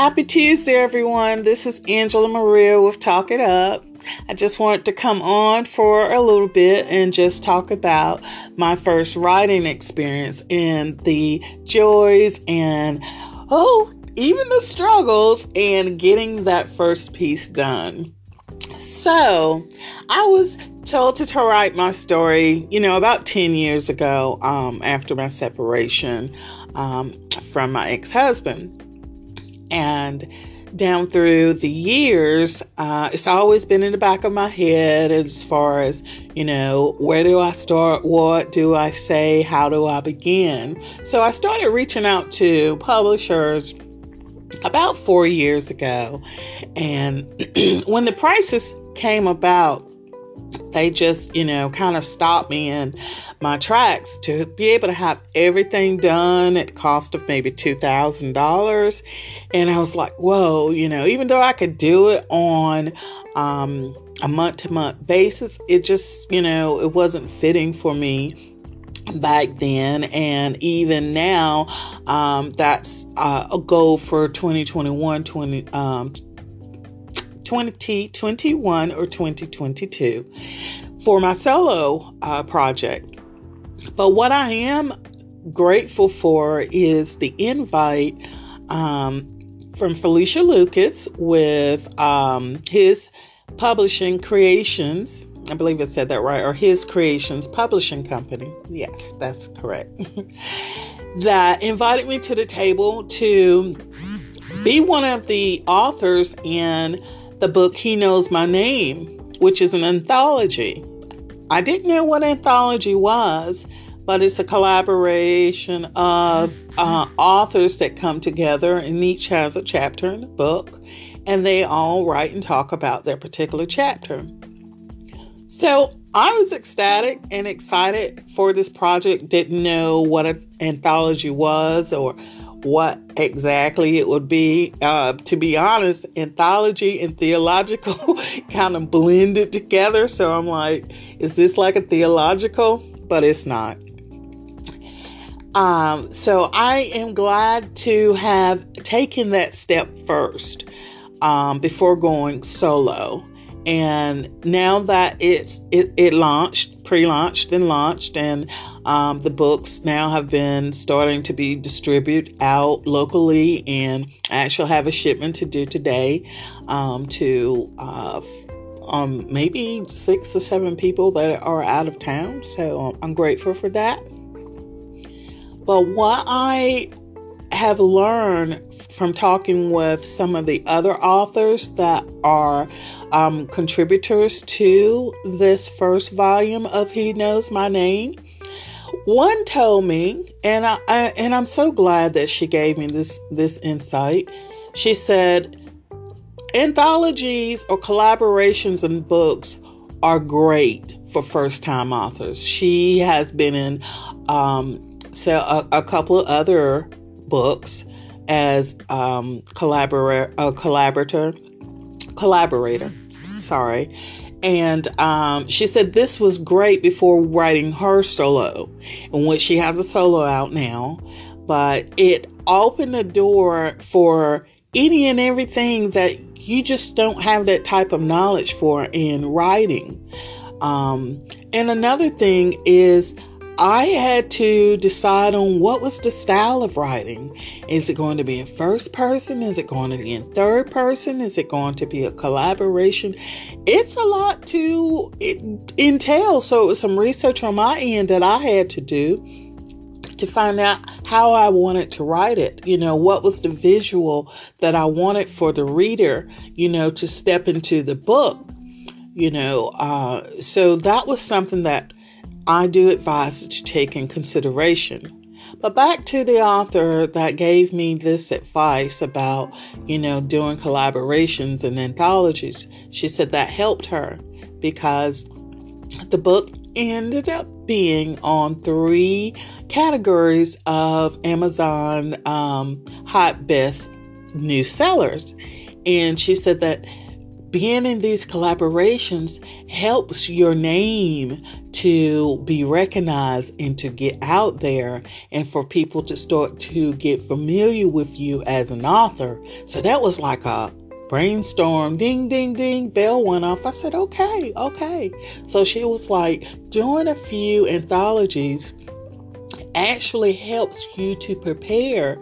Happy Tuesday, everyone. This is Angela Maria with Talk It Up. I just wanted to come on for a little bit and just talk about my first writing experience and the joys and, oh, even the struggles and getting that first piece done. So, I was told to, to write my story, you know, about 10 years ago um, after my separation um, from my ex husband. And down through the years, uh, it's always been in the back of my head as far as, you know, where do I start? What do I say? How do I begin? So I started reaching out to publishers about four years ago. And when the prices came about, they just, you know, kind of stopped me in my tracks to be able to have everything done at cost of maybe $2,000. And I was like, whoa, you know, even though I could do it on um, a month to month basis, it just, you know, it wasn't fitting for me back then and even now um, that's uh, a goal for 2021 20 um, 2021 or 2022 for my solo uh, project. But what I am grateful for is the invite um, from Felicia Lucas with um, his publishing creations. I believe it said that right, or his creations publishing company. Yes, that's correct. that invited me to the table to be one of the authors in the book He Knows My Name, which is an anthology. I didn't know what anthology was, but it's a collaboration of uh, authors that come together, and each has a chapter in the book, and they all write and talk about their particular chapter. So I was ecstatic and excited for this project. Didn't know what an anthology was or what exactly it would be. Uh, to be honest, anthology and theological kind of blended together. So I'm like, is this like a theological? But it's not. Um, so I am glad to have taken that step first um, before going solo. And now that it's it, it launched, pre-launched, and launched, and um, the books now have been starting to be distributed out locally, and I actually have a shipment to do today um, to uh, um, maybe six or seven people that are out of town. So I'm grateful for that. But what I have learned from talking with some of the other authors that are um, contributors to this first volume of He Knows My Name. One told me, and I, I and I'm so glad that she gave me this this insight. She said, anthologies or collaborations in books are great for first time authors. She has been in um, so a, a couple of other books as um, collaborator, a collaborator, collaborator. Sorry, and um, she said this was great before writing her solo, in which she has a solo out now, but it opened the door for any and everything that you just don't have that type of knowledge for in writing. Um, and another thing is I had to decide on what was the style of writing. Is it going to be in first person? Is it going to be in third person? Is it going to be a collaboration? It's a lot to entail. So it was some research on my end that I had to do to find out how I wanted to write it. You know, what was the visual that I wanted for the reader, you know, to step into the book. You know, uh, so that was something that I do advise to take in consideration. But back to the author that gave me this advice about, you know, doing collaborations and anthologies. She said that helped her because the book ended up being on three categories of Amazon um, hot best new sellers. And she said that being in these collaborations helps your name to be recognized and to get out there and for people to start to get familiar with you as an author. So that was like a brainstorm, ding, ding, ding, bell went off. I said, okay, okay. So she was like, doing a few anthologies actually helps you to prepare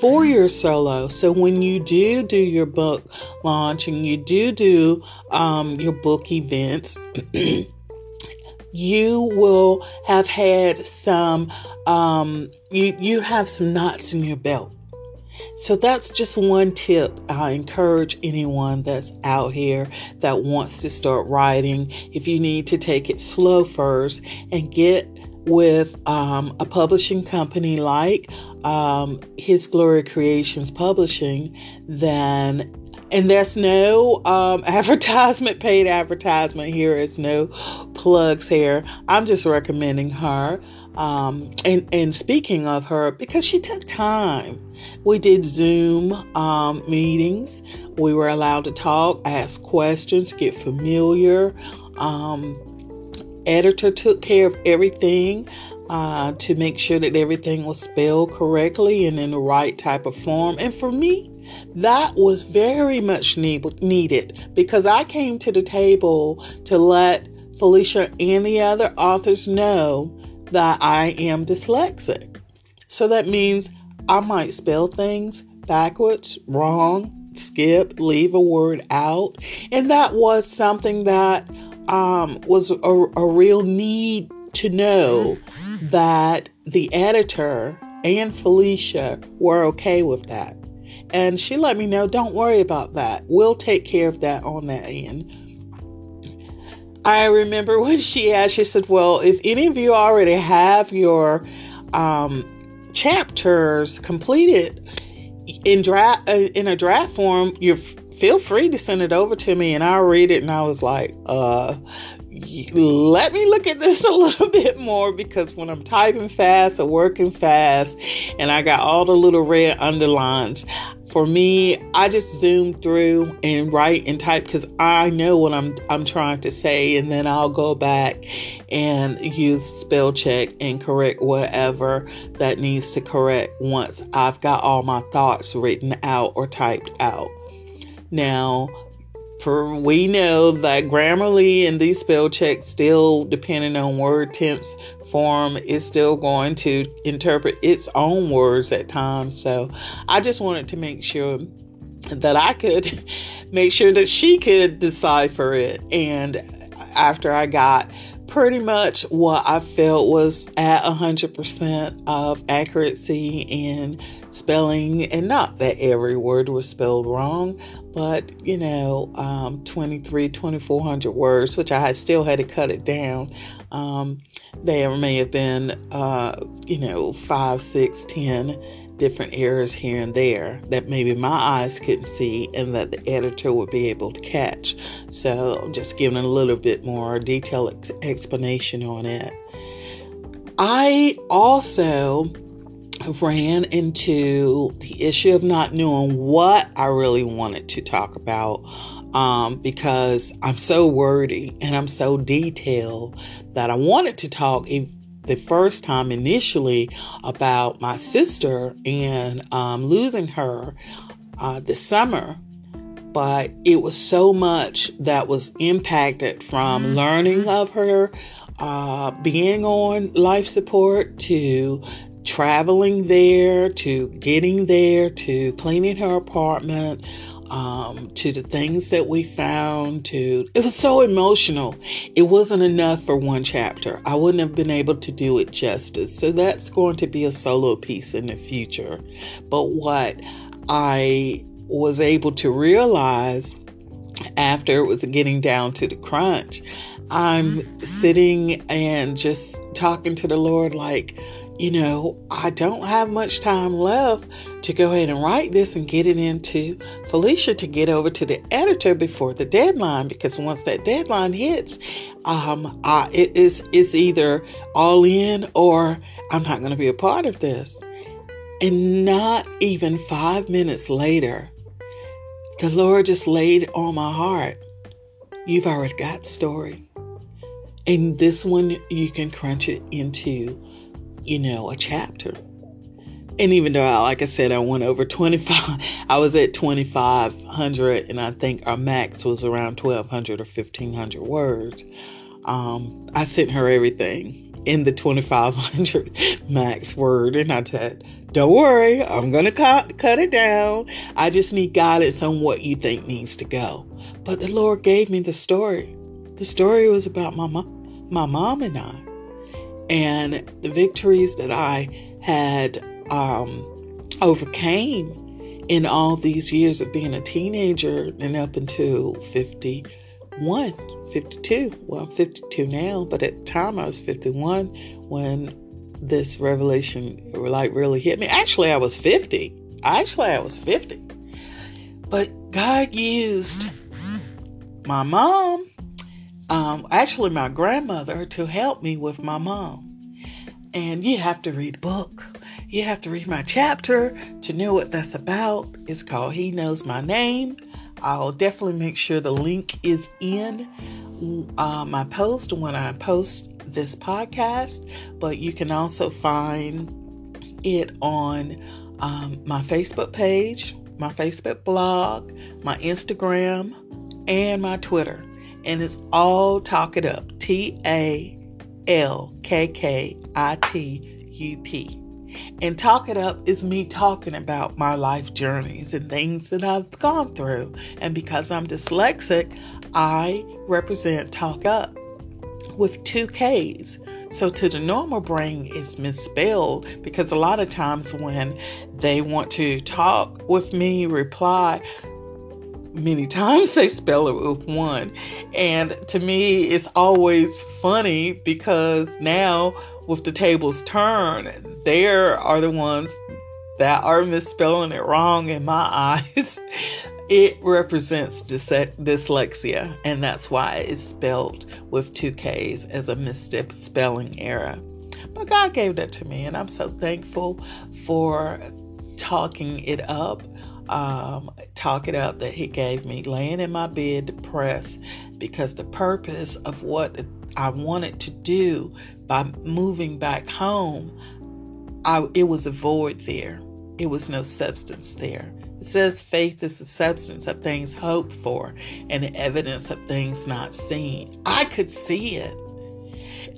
for your solo. So when you do do your book launch and you do do um, your book events, you will have had some um, you you have some knots in your belt. So that's just one tip I encourage anyone that's out here that wants to start writing. If you need to take it slow first and get with um, a publishing company like um, His Glory Creations Publishing, then and there's no um, advertisement, paid advertisement here. It's no plugs here. I'm just recommending her. Um, and and speaking of her, because she took time. We did Zoom um, meetings. We were allowed to talk, ask questions, get familiar. Um, editor took care of everything uh, to make sure that everything was spelled correctly and in the right type of form. And for me, that was very much need- needed because I came to the table to let Felicia and the other authors know that I am dyslexic. So that means I might spell things backwards, wrong, skip, leave a word out. And that was something that um, was a, a real need to know that the editor and Felicia were okay with that. And she let me know, don't worry about that. We'll take care of that on that end. I remember when she asked, she said, Well, if any of you already have your um, chapters completed in draft uh, in a draft form, you feel free to send it over to me and I'll read it. And I was like, uh, let me look at this a little bit more because when I'm typing fast or working fast and I got all the little red underlines, for me, I just zoom through and write and type because I know what I'm I'm trying to say, and then I'll go back and use spell check and correct whatever that needs to correct once I've got all my thoughts written out or typed out. Now, for we know that Grammarly and these spell checks still depending on word tense form is still going to interpret its own words at times. So I just wanted to make sure that I could make sure that she could decipher it. And after I got pretty much what I felt was at 100% of accuracy in spelling, and not that every word was spelled wrong, but you know, um, 23, 2400 words, which I still had to cut it down. Um, there may have been, uh, you know, five, six, ten different errors here and there that maybe my eyes couldn't see and that the editor would be able to catch. So, I'm just giving a little bit more detailed ex- explanation on it. I also ran into the issue of not knowing what I really wanted to talk about um, because I'm so wordy and I'm so detailed that I wanted to talk the first time initially about my sister and um, losing her uh, this summer. But it was so much that was impacted from learning of her, uh, being on life support, to traveling there, to getting there, to cleaning her apartment, um, to the things that we found to it was so emotional. It wasn't enough for one chapter. I wouldn't have been able to do it justice. So that's going to be a solo piece in the future. But what i was able to realize after it was getting down to the crunch i'm sitting and just talking to the lord like you know, I don't have much time left to go ahead and write this and get it into Felicia to get over to the editor before the deadline because once that deadline hits, um, I, it is it's either all in or I'm not going to be a part of this. And not even five minutes later, the Lord just laid on my heart you've already got story. And this one, you can crunch it into, you know, a chapter. And even though, I, like I said, I went over 25, I was at 2,500, and I think our max was around 1,200 or 1,500 words. Um, I sent her everything in the 2500 max word and i said don't worry i'm gonna cut, cut it down i just need guidance on what you think needs to go but the lord gave me the story the story was about my mom my mom and i and the victories that i had um, overcame in all these years of being a teenager and up until 51 52. Well, I'm 52 now, but at the time I was 51 when this revelation like really hit me. Actually, I was 50. Actually, I was 50. But God used my mom, um, actually my grandmother, to help me with my mom. And you have to read book. You have to read my chapter to know what that's about. It's called He Knows My Name. I'll definitely make sure the link is in uh, my post when I post this podcast, but you can also find it on um, my Facebook page, my Facebook blog, my Instagram, and my Twitter. And it's all Talk It Up T A L K K I T U P. And Talk It Up is me talking about my life journeys and things that I've gone through. And because I'm dyslexic, I represent Talk Up with two K's. So to the normal brain, it's misspelled because a lot of times when they want to talk with me, reply, many times they spell it with one. And to me, it's always funny because now with the tables turned, there are the ones that are misspelling it wrong in my eyes. it represents dys- dyslexia, and that's why it's spelled with two K's as a misstep spelling error. But God gave that to me, and I'm so thankful for talking it up. Um, talk it up that He gave me, laying in my bed depressed because the purpose of what I wanted to do by moving back home, I, it was a void there. It was no substance there. It says faith is the substance of things hoped for and the evidence of things not seen. I could see it.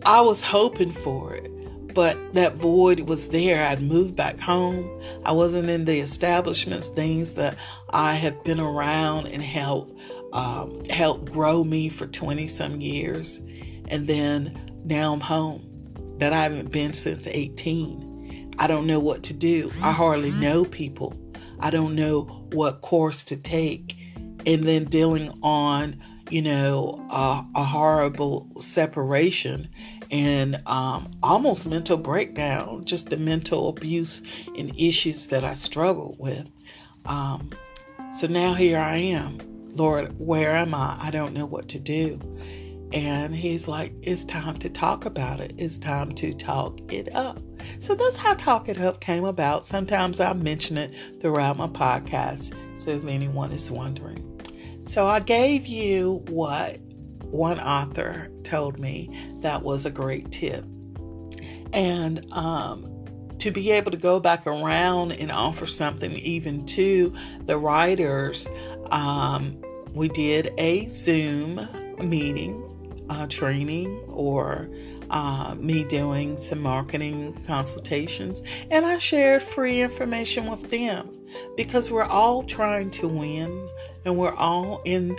I was hoping for it, but that void was there. I'd moved back home. I wasn't in the establishments, things that I have been around and helped um, help grow me for 20 some years. And then now I'm home that I haven't been since 18. I don't know what to do. I hardly know people. I don't know what course to take. And then dealing on, you know, a, a horrible separation and um, almost mental breakdown, just the mental abuse and issues that I struggled with. Um, so now here I am. Lord, where am I? I don't know what to do. And he's like, it's time to talk about it. It's time to talk it up. So that's how Talk It Up came about. Sometimes I mention it throughout my podcast, so if anyone is wondering. So I gave you what one author told me that was a great tip. And um, to be able to go back around and offer something even to the writers, um, we did a Zoom meeting uh, training or uh, me doing some marketing consultations, and I shared free information with them because we're all trying to win and we're all in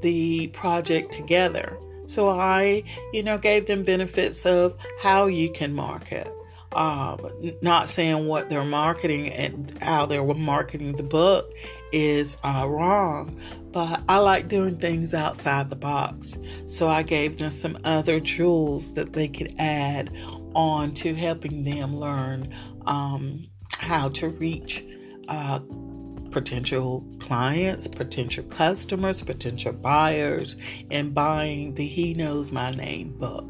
the project together. So I, you know, gave them benefits of how you can market. Um, not saying what they're marketing and how they're marketing the book is uh, wrong, but I like doing things outside the box. So I gave them some other tools that they could add on to helping them learn um, how to reach uh, potential clients, potential customers, potential buyers, and buying the He Knows My Name book.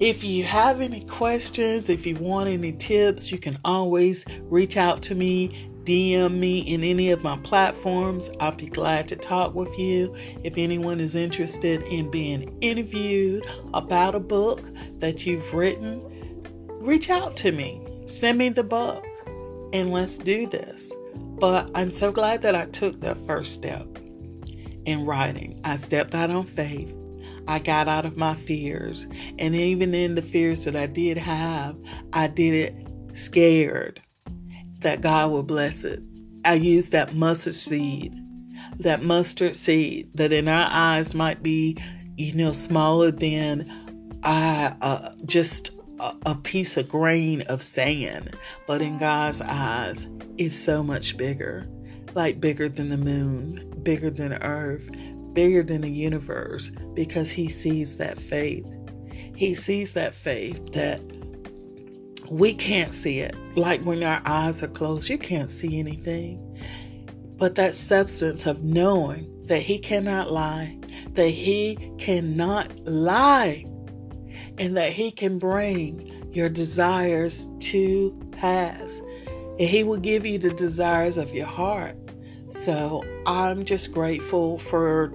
If you have any questions, if you want any tips, you can always reach out to me DM me in any of my platforms. I'll be glad to talk with you. If anyone is interested in being interviewed about a book that you've written, reach out to me. Send me the book and let's do this. But I'm so glad that I took that first step in writing. I stepped out on faith. I got out of my fears. And even in the fears that I did have, I did it scared that God will bless it. I used that mustard seed, that mustard seed that in our eyes might be, you know, smaller than I uh, just a, piece of grain of sand, but in God's eyes, it's so much bigger like bigger than the moon, bigger than earth, bigger than the universe, because He sees that faith. He sees that faith that we can't see it. Like when our eyes are closed, you can't see anything. But that substance of knowing that He cannot lie, that He cannot lie, and that He can bring your desires to pass. And He will give you the desires of your heart. So I'm just grateful for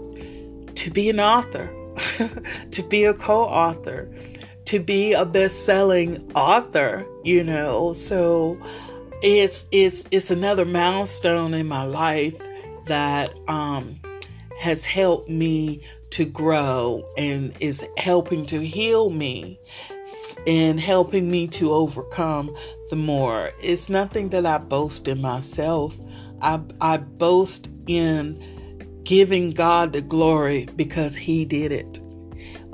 to be an author, to be a co-author, to be a best-selling author, you know. So it's it's it's another milestone in my life that um, has helped me to grow and is helping to heal me and helping me to overcome the more. It's nothing that I boast in myself. I, I boast in giving God the glory because He did it.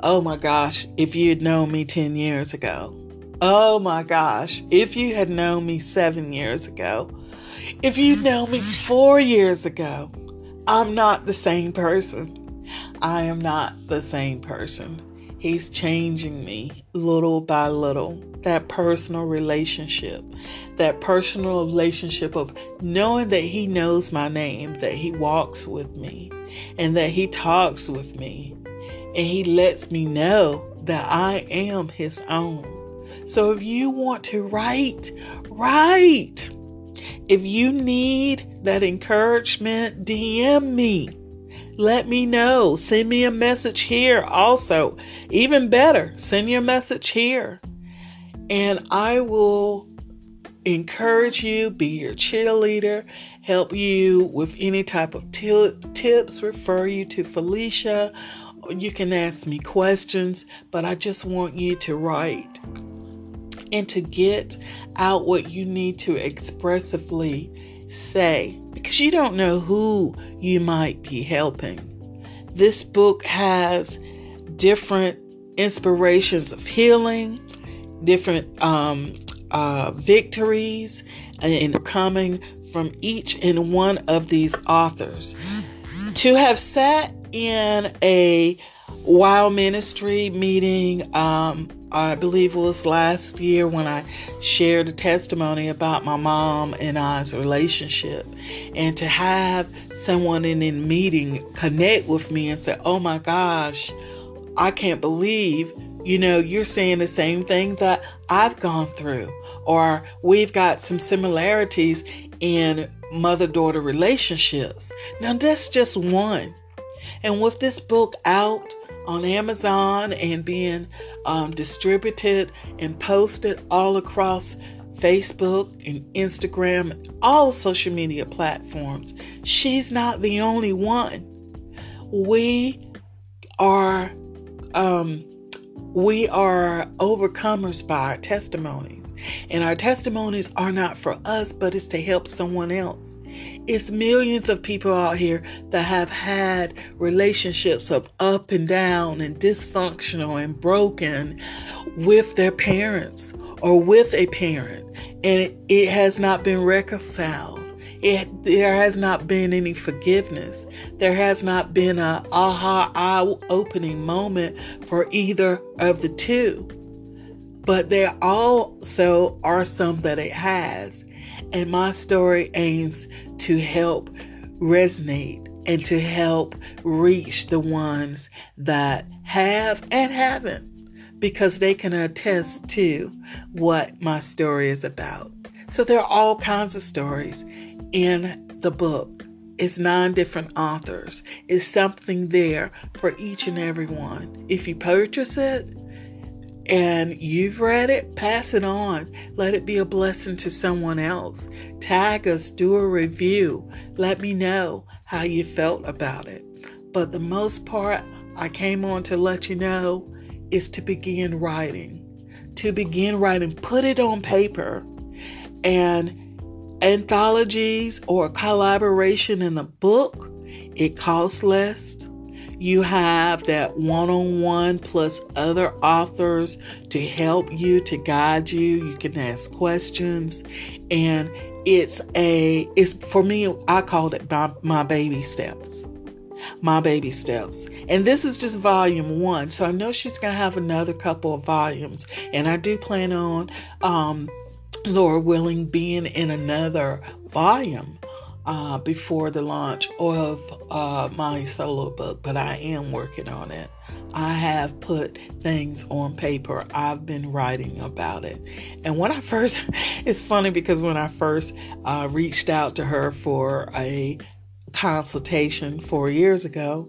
Oh my gosh, if you had known me 10 years ago, oh my gosh, if you had known me seven years ago, if you'd known me four years ago, I'm not the same person. I am not the same person. He's changing me little by little. That personal relationship, that personal relationship of knowing that He knows my name, that He walks with me, and that He talks with me, and He lets me know that I am His own. So if you want to write, write. If you need that encouragement, DM me. Let me know. Send me a message here also. Even better, send your message here. And I will encourage you, be your cheerleader, help you with any type of t- tips, refer you to Felicia. You can ask me questions, but I just want you to write and to get out what you need to expressively say because you don't know who you might be helping. This book has different inspirations of healing, different um, uh, victories, and coming from each and one of these authors. To have sat in a Wild Ministry meeting, um, I believe it was last year when I shared a testimony about my mom and I's relationship. And to have someone in a meeting connect with me and say, Oh my gosh, I can't believe, you know, you're saying the same thing that I've gone through. Or we've got some similarities in mother daughter relationships. Now, that's just one. And with this book out, on Amazon and being um, distributed and posted all across Facebook and Instagram all social media platforms. She's not the only one. We are um, we are overcomers by our testimonies. And our testimonies are not for us, but it's to help someone else. It's millions of people out here that have had relationships of up and down and dysfunctional and broken with their parents or with a parent, and it, it has not been reconciled. It, there has not been any forgiveness. There has not been a aha eye opening moment for either of the two. But there also are some that it has. And my story aims to help resonate and to help reach the ones that have and haven't because they can attest to what my story is about. So there are all kinds of stories in the book. It's nine different authors. It's something there for each and every one. If you purchase it and you've read it, pass it on. Let it be a blessing to someone else. Tag us, do a review. Let me know how you felt about it. But the most part, I came on to let you know is to begin writing. To begin writing, put it on paper. And anthologies or collaboration in a book, it costs less. You have that one on one plus other authors to help you, to guide you. You can ask questions. And it's a, it's for me, I called it my, my baby steps. My baby steps. And this is just volume one. So I know she's going to have another couple of volumes. And I do plan on, um, Lord willing, being in another volume uh, before the launch of uh, my solo book, but I am working on it. I have put things on paper. I've been writing about it. And when I first, it's funny because when I first uh, reached out to her for a consultation four years ago,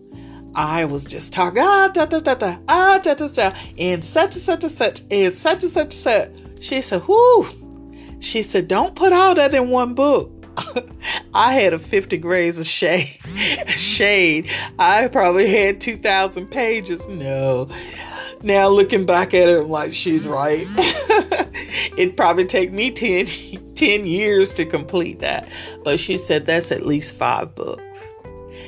I was just talking, ah, da, da, da, da, ah, da, da, da, and such and such and such, and such and such and such. She said, whoo, she said, Don't put all that in one book. I had a 50 grades of shade. shade. I probably had 2,000 pages. No. Now looking back at it, I'm like, she's right. It'd probably take me 10, 10 years to complete that. But she said that's at least five books.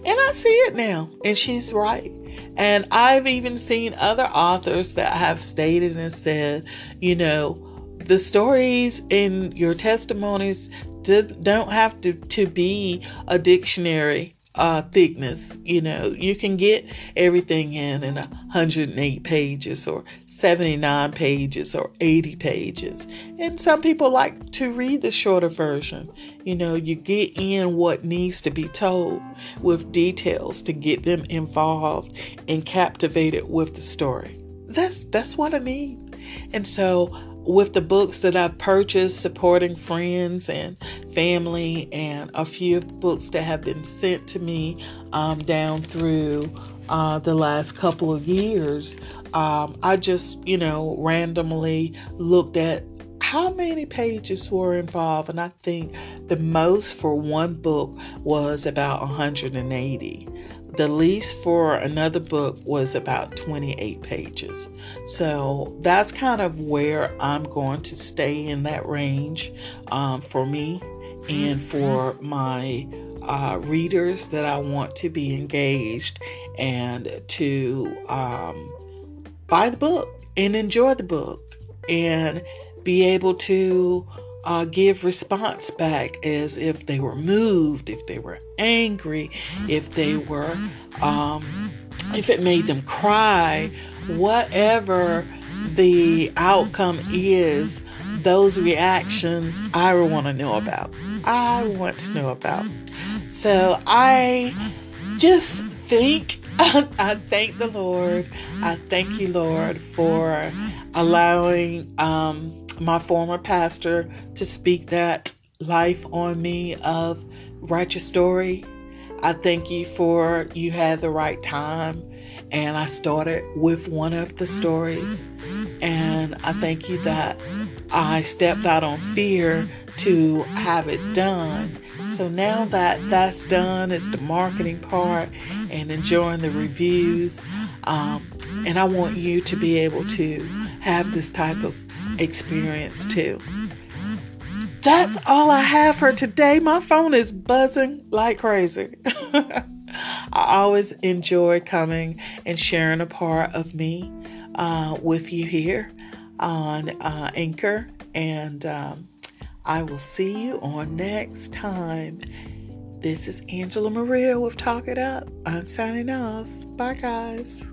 And I see it now. And she's right. And I've even seen other authors that have stated and said, you know, the stories in your testimonies don't have to, to be a dictionary uh, thickness. You know, you can get everything in in 108 pages or 79 pages or 80 pages. And some people like to read the shorter version. You know, you get in what needs to be told with details to get them involved and captivated with the story. That's that's what I mean. And so with the books that I've purchased, supporting friends and family, and a few books that have been sent to me um, down through uh, the last couple of years, um, I just, you know, randomly looked at how many pages were involved, and I think the most for one book was about 180. The lease for another book was about 28 pages. So that's kind of where I'm going to stay in that range um, for me and for my uh, readers that I want to be engaged and to um, buy the book and enjoy the book and be able to uh, give response back as if they were moved, if they were angry, if they were, um, if it made them cry, whatever the outcome is, those reactions I want to know about. I want to know about. So I just think, I thank the Lord. I thank you, Lord, for allowing um, my former pastor to speak that life on me of write your story. I thank you for you had the right time and I started with one of the stories and I thank you that I stepped out on fear to have it done. So now that that's done, it's the marketing part and enjoying the reviews. Um, and I want you to be able to have this type of experience too. That's all I have for today. My phone is buzzing like crazy. I always enjoy coming and sharing a part of me uh, with you here on uh, Anchor. And um, I will see you on next time. This is Angela Maria with Talk It Up. I'm signing off. Bye, guys.